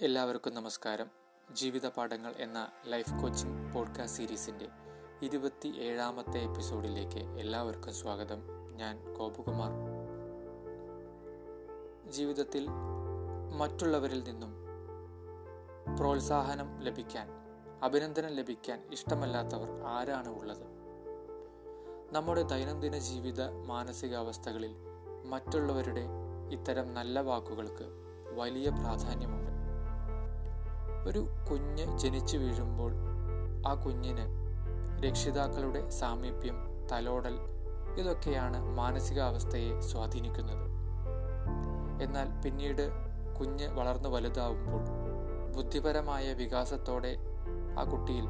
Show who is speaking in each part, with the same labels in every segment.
Speaker 1: എല്ലാവർക്കും നമസ്കാരം. ജീവിത പാഠങ്ങൾ എന്ന ലൈഫ് കോച്ചിങ് പോഡ്കാസ്റ്റ് സീരീസിന്റെ ഇരുപത്തി ഏഴാമത്തെ എപ്പിസോഡിലേക്ക് എല്ലാവർക്കും സ്വാഗതം. ഞാൻ ഗോപകുമാർ. ജീവിതത്തിൽ മറ്റുള്ളവരിൽ നിന്നും പ്രോത്സാഹനം ലഭിക്കാൻ അഭിനന്ദനം ലഭിക്കാൻ ഇഷ്ടമല്ലാത്തവർ ആരാണ് ഉള്ളത്? നമ്മുടെ ദൈനംദിന ജീവിത മാനസികാവസ്ഥകളിൽ മറ്റുള്ളവരുടെ ഇത്തരം നല്ല വാക്കുകൾക്ക് വലിയ പ്രാധാന്യമുണ്ട്. ഒരു കുഞ്ഞ് ജനിച്ചു വീഴുമ്പോൾ ആ കുഞ്ഞിന് രക്ഷിതാക്കളുടെ സാമീപ്യം തലോടൽ ഇതൊക്കെയാണ് മാനസികാവസ്ഥയെ സ്വാധീനിക്കുന്നത്. എന്നാൽ പിന്നീട് കുഞ്ഞ് വളർന്നു വലുതാവുമ്പോൾ ബുദ്ധിപരമായ വികാസത്തോടെ ആ കുട്ടിയിൽ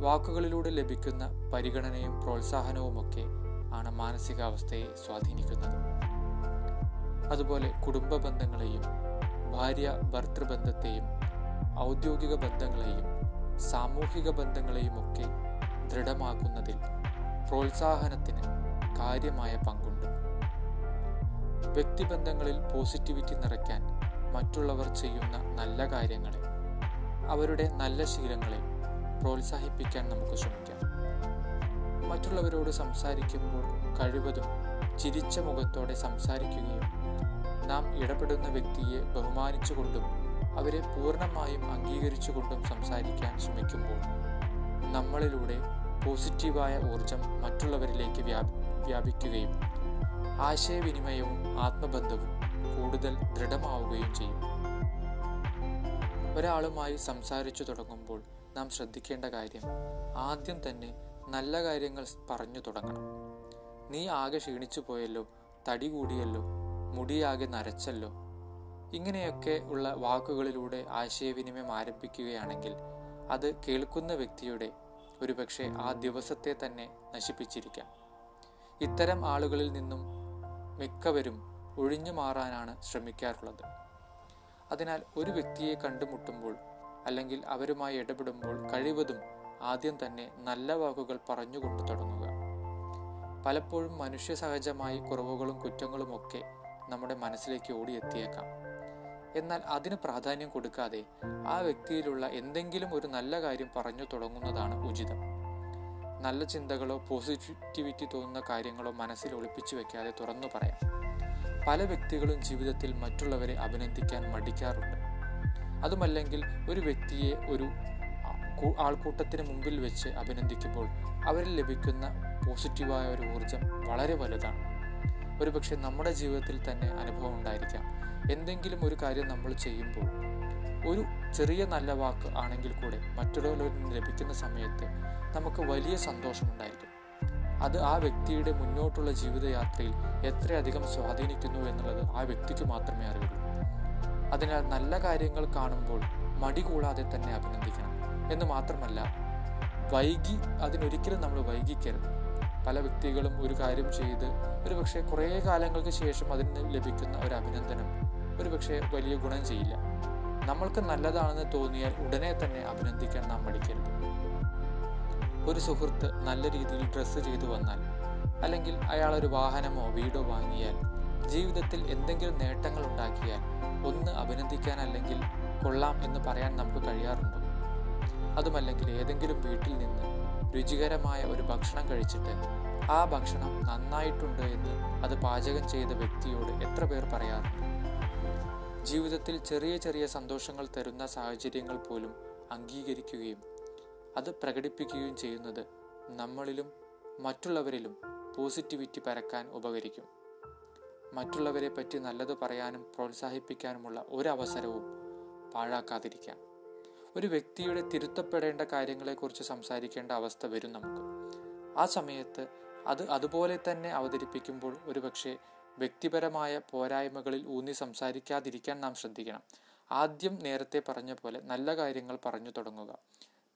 Speaker 1: വാക്കുകളിലൂടെ ലഭിക്കുന്ന പരിഗണനയും പ്രോത്സാഹനവുമൊക്കെ ആണ് മാനസികാവസ്ഥയെ സ്വാധീനിക്കുന്നത്. അതുപോലെ കുടുംബ ബന്ധങ്ങളെയും ഭാര്യ ഭർത്തൃബന്ധത്തെയും ഔദ്യോഗിക ബന്ധങ്ങളെയും സാമൂഹിക ബന്ധങ്ങളെയും ഒക്കെ ദൃഢമാക്കുന്നതിൽ പ്രോത്സാഹനത്തിന് കാര്യമായ പങ്കുണ്ട്. വ്യക്തിബന്ധങ്ങളിൽ പോസിറ്റിവിറ്റി നിറയ്ക്കാൻ മറ്റുള്ളവർ ചെയ്യുന്ന നല്ല കാര്യങ്ങളെ അവരുടെ നല്ല ശീലങ്ങളെ പ്രോത്സാഹിപ്പിക്കാൻ നമുക്ക് ശ്രമിക്കാം. മറ്റുള്ളവരോട് സംസാരിക്കുമ്പോൾ കഴിവതും ചിരിച്ച മുഖത്തോടെ സംസാരിക്കുകയും നാം ഇടപെടുന്ന വ്യക്തിയെ ബഹുമാനിച്ചുകൊണ്ടും അവരെ പൂർണമായും അംഗീകരിച്ചുകൊണ്ടും സംസാരിക്കാൻ ശ്രമിക്കുമ്പോൾ നമ്മളിലൂടെ പോസിറ്റീവായ ഊർജം മറ്റുള്ളവരിലേക്ക് വ്യാപിക്കുകയും ആശയവിനിമയവും ആത്മബന്ധവും കൂടുതൽ ദൃഢമാവുകയും ചെയ്യും. ഒരാളുമായി സംസാരിച്ചു തുടങ്ങുമ്പോൾ നാം ശ്രദ്ധിക്കേണ്ട കാര്യം ആദ്യം തന്നെ നല്ല കാര്യങ്ങൾ പറഞ്ഞു തുടങ്ങണം. നീ ആകെ ക്ഷീണിച്ചു പോയല്ലോ തടി കൂടിയല്ലോ മുടിയാകെ നരച്ചല്ലോ ഇങ്ങനെയൊക്കെ ഉള്ള വാക്കുകളിലൂടെ ആശയവിനിമയം ആരംഭിക്കുകയാണെങ്കിൽ അത് കേൾക്കുന്ന വ്യക്തിയുടെ ഒരുപക്ഷെ ആ ദിവസത്തെ തന്നെ നശിപ്പിച്ചിരിക്കാം. ഇത്തരം ആളുകളിൽ നിന്നും മിക്കവരും ഒഴിഞ്ഞു മാറാനാണ് ശ്രമിക്കാറുള്ളത്. അതിനാൽ ഒരു വ്യക്തിയെ കണ്ടുമുട്ടുമ്പോൾ അല്ലെങ്കിൽ അവരുമായി ഇടപെടുമ്പോൾ കഴിവതും ആദ്യം തന്നെ നല്ല വാക്കുകൾ പറഞ്ഞുകൊണ്ട് തുടങ്ങുക. പലപ്പോഴും മനുഷ്യ സഹജമായി കുറവുകളും കുറ്റങ്ങളുമൊക്കെ നമ്മുടെ മനസ്സിലേക്ക് ഓടിയെത്തിയേക്കാം. എന്നാൽ അതിന് പ്രാധാന്യം കൊടുക്കാതെ ആ വ്യക്തിയിലുള്ള എന്തെങ്കിലും ഒരു നല്ല കാര്യം പറഞ്ഞു തുടങ്ങുന്നതാണ് ഉചിതം. നല്ല ചിന്തകളോ പോസിറ്റിവിറ്റി തോന്നുന്ന കാര്യങ്ങളോ മനസ്സിൽ ഒളിപ്പിച്ചു വെക്കാതെ തുറന്നു പറയാം. പല വ്യക്തികളും ജീവിതത്തിൽ മറ്റുള്ളവരെ അഭിനന്ദിക്കാൻ മടിക്കാറുണ്ട്. അതുമല്ലെങ്കിൽ ഒരു വ്യക്തിയെ ഒരു ആൾക്കൂട്ടത്തിന് മുമ്പിൽ വെച്ച് അഭിനന്ദിക്കുമ്പോൾ അവരിൽ ലഭിക്കുന്ന പോസിറ്റീവായ ഒരു ഊർജം വളരെ വലുതാണ്. ഒരുപക്ഷെ നമ്മുടെ ജീവിതത്തിൽ തന്നെ അനുഭവം ഉണ്ടായിരിക്കാം. എന്തെങ്കിലും ഒരു കാര്യം നമ്മൾ ചെയ്യുമ്പോൾ ഒരു ചെറിയ നല്ല വാക്ക് ആണെങ്കിൽ കൂടെ മറ്റുള്ളവരിൽ നിന്ന് ലഭിക്കുന്ന സമയത്ത് നമുക്ക് വലിയ സന്തോഷമുണ്ടായിരിക്കും അത് ആ വ്യക്തിയുടെ മുന്നോട്ടുള്ള ജീവിതയാത്രയിൽ എത്രയധികം സ്വാധീനിക്കുന്നു എന്നുള്ളത് ആ വ്യക്തിക്ക് മാത്രമേ അറിയുള്ളൂ. അതിനാൽ നല്ല കാര്യങ്ങൾ കാണുമ്പോൾ മടി കൂടാതെ തന്നെ അഭിനന്ദിക്കണം. എന്ന് മാത്രമല്ല വൈകി അതിനൊരിക്കലും നമ്മൾ വൈകിക്കരുത്. പല വ്യക്തികളും ഒരു കാര്യം ചെയ്ത് ഒരു പക്ഷേ കുറേ കാലങ്ങൾക്ക് ശേഷം അതിൽ നിന്ന് ലഭിക്കുന്ന ഒരു അഭിനന്ദനം ഒരു പക്ഷേ വലിയ ഗുണം ചെയ്യില്ല. നമ്മൾക്ക് നല്ലതാണെന്ന് തോന്നിയാൽ ഉടനെ തന്നെ അഭിനന്ദിക്കാൻ നാം മടിക്കരുത്. ഒരു സുഹൃത്ത് നല്ല രീതിയിൽ ഡ്രസ്സ് ചെയ്തു വന്നാൽ അല്ലെങ്കിൽ അയാൾ ഒരു വാഹനമോ വീടോ വാങ്ങിയാൽ ജീവിതത്തിൽ എന്തെങ്കിലും നേട്ടങ്ങൾ ഉണ്ടാക്കിയാൽ ഒന്ന് അഭിനന്ദിക്കാൻ അല്ലെങ്കിൽ കൊള്ളാം എന്ന് പറയാൻ നമുക്ക് കഴിയാറുണ്ടോ? അതുമല്ലെങ്കിൽ ഏതെങ്കിലും വീട്ടിൽ നിന്ന് രുചികരമായ ഒരു ഭക്ഷണം കഴിച്ചിട്ട് ആ ഭക്ഷണം നന്നായിട്ടുണ്ട് എന്ന് അത് പാചകം ചെയ്ത വ്യക്തിയോട് എത്ര പേർ പറയാറുണ്ട് ജീവിതത്തിൽ ചെറിയ ചെറിയ സന്തോഷങ്ങൾ തരുന്ന സാഹചര്യങ്ങൾ പോലും അംഗീകരിക്കുകയും അത് പ്രകടിപ്പിക്കുകയും ചെയ്യുന്നത് നമ്മളിലും മറ്റുള്ളവരിലും പോസിറ്റിവിറ്റി പരക്കാൻ ഉപകരിക്കും. മറ്റുള്ളവരെ പറ്റി നല്ലത് പറയാനും പ്രോത്സാഹിപ്പിക്കാനുമുള്ള ഒരവസരവും പാഴാക്കാതിരിക്കാം. ഒരു വ്യക്തിയുടെ തിരുത്തപ്പെടേണ്ട കാര്യങ്ങളെക്കുറിച്ച് സംസാരിക്കേണ്ട അവസ്ഥ വരും നമുക്ക്. ആ സമയത്ത് അത് അതുപോലെ തന്നെ അവതരിപ്പിക്കുമ്പോൾ ഒരുപക്ഷെ വ്യക്തിപരമായ പോരായ്മകളിൽ ഊന്നി സംസാരിക്കാതിരിക്കാൻ നാം ശ്രദ്ധിക്കണം. ആദ്യം നേരത്തെ പറഞ്ഞ പോലെ നല്ല കാര്യങ്ങൾ പറഞ്ഞു തുടങ്ങുക.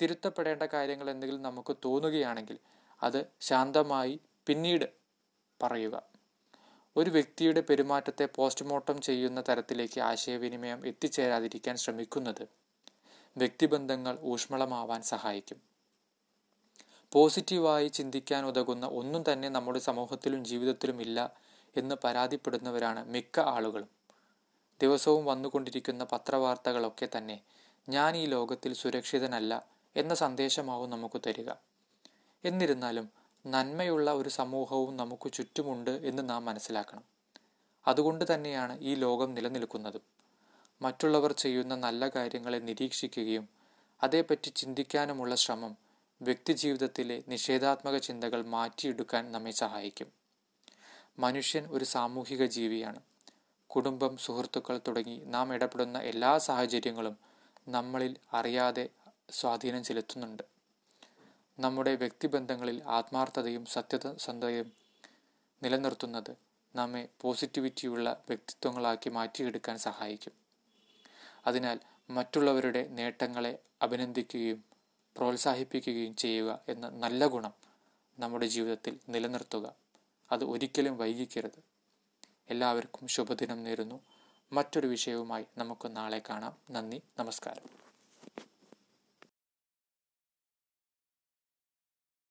Speaker 1: തിരുത്തപ്പെടേണ്ട കാര്യങ്ങൾ എന്തെങ്കിലും നമുക്ക് തോന്നുകയാണെങ്കിൽ അത് ശാന്തമായി പിന്നീട് പറയുക. ഒരു വ്യക്തിയുടെ പെരുമാറ്റത്തെ പോസ്റ്റ്മോർട്ടം ചെയ്യുന്ന തരത്തിലേക്ക് ആശയവിനിമയം എത്തിച്ചേരാതിരിക്കാൻ ശ്രമിക്കുന്നത് വ്യക്തിബന്ധങ്ങൾ ഊഷ്മളമാവാൻ സഹായിക്കും. പോസിറ്റീവായി ചിന്തിക്കാൻ ഉതകുന്ന ഒന്നും തന്നെ നമ്മുടെ സമൂഹത്തിലും ജീവിതത്തിലും ഇല്ല എന്ന് പരാതിപ്പെടുന്നവരാണ് മിക്ക ആളുകളും. ദിവസവും വന്നുകൊണ്ടിരിക്കുന്ന പത്രവാർത്തകളൊക്കെ തന്നെ ഞാൻ ഈ ലോകത്തിൽ സുരക്ഷിതനല്ല എന്ന സന്ദേശമാവും നമുക്ക് തരിക. എന്നിരുന്നാലും നന്മയുള്ള ഒരു സമൂഹവും നമുക്ക് ചുറ്റുമുണ്ട് എന്ന് നാം മനസ്സിലാക്കണം. അതുകൊണ്ട് തന്നെയാണ് ഈ ലോകം നിലനിൽക്കുന്നതും. മറ്റുള്ളവർ ചെയ്യുന്ന നല്ല കാര്യങ്ങളെ നിരീക്ഷിക്കുകയും അതേപ്പറ്റി ചിന്തിക്കാനുമുള്ള ശ്രമം വ്യക്തിജീവിതത്തിലെ നിഷേധാത്മക ചിന്തകൾ മാറ്റിയെടുക്കാൻ നമ്മെ സഹായിക്കും. മനുഷ്യൻ ഒരു സാമൂഹിക ജീവിയാണ്. കുടുംബം സുഹൃത്തുക്കൾ തുടങ്ങി നാം ഇടപെടുന്ന എല്ലാ സാഹചര്യങ്ങളും നമ്മളിൽ അറിയാതെ സ്വാധീനം ചെലുത്തുന്നുണ്ട്. നമ്മുടെ വ്യക്തിബന്ധങ്ങളിൽ ആത്മാർത്ഥതയും സത്യസന്ധതയും നിലനിർത്തുന്നത് നമ്മെ പോസിറ്റിവിറ്റിയുള്ള വ്യക്തിത്വങ്ങളാക്കി മാറ്റിയെടുക്കാൻ സഹായിക്കും. അതിനാൽ മറ്റുള്ളവരുടെ നേട്ടങ്ങളെ അഭിനന്ദിക്കുകയും പ്രോത്സാഹിപ്പിക്കുകയും ചെയ്യുക എന്ന നല്ല ഗുണം നമ്മുടെ ജീവിതത്തിൽ നിലനിർത്തുക. അത് ഒരിക്കലും വൈകിക്കരുത്. എല്ലാവർക്കും ശുഭദിനം നേരുന്നു. മറ്റൊരു വിഷയവുമായി നമുക്ക് നാളെ കാണാം. നന്ദി നമസ്കാരം.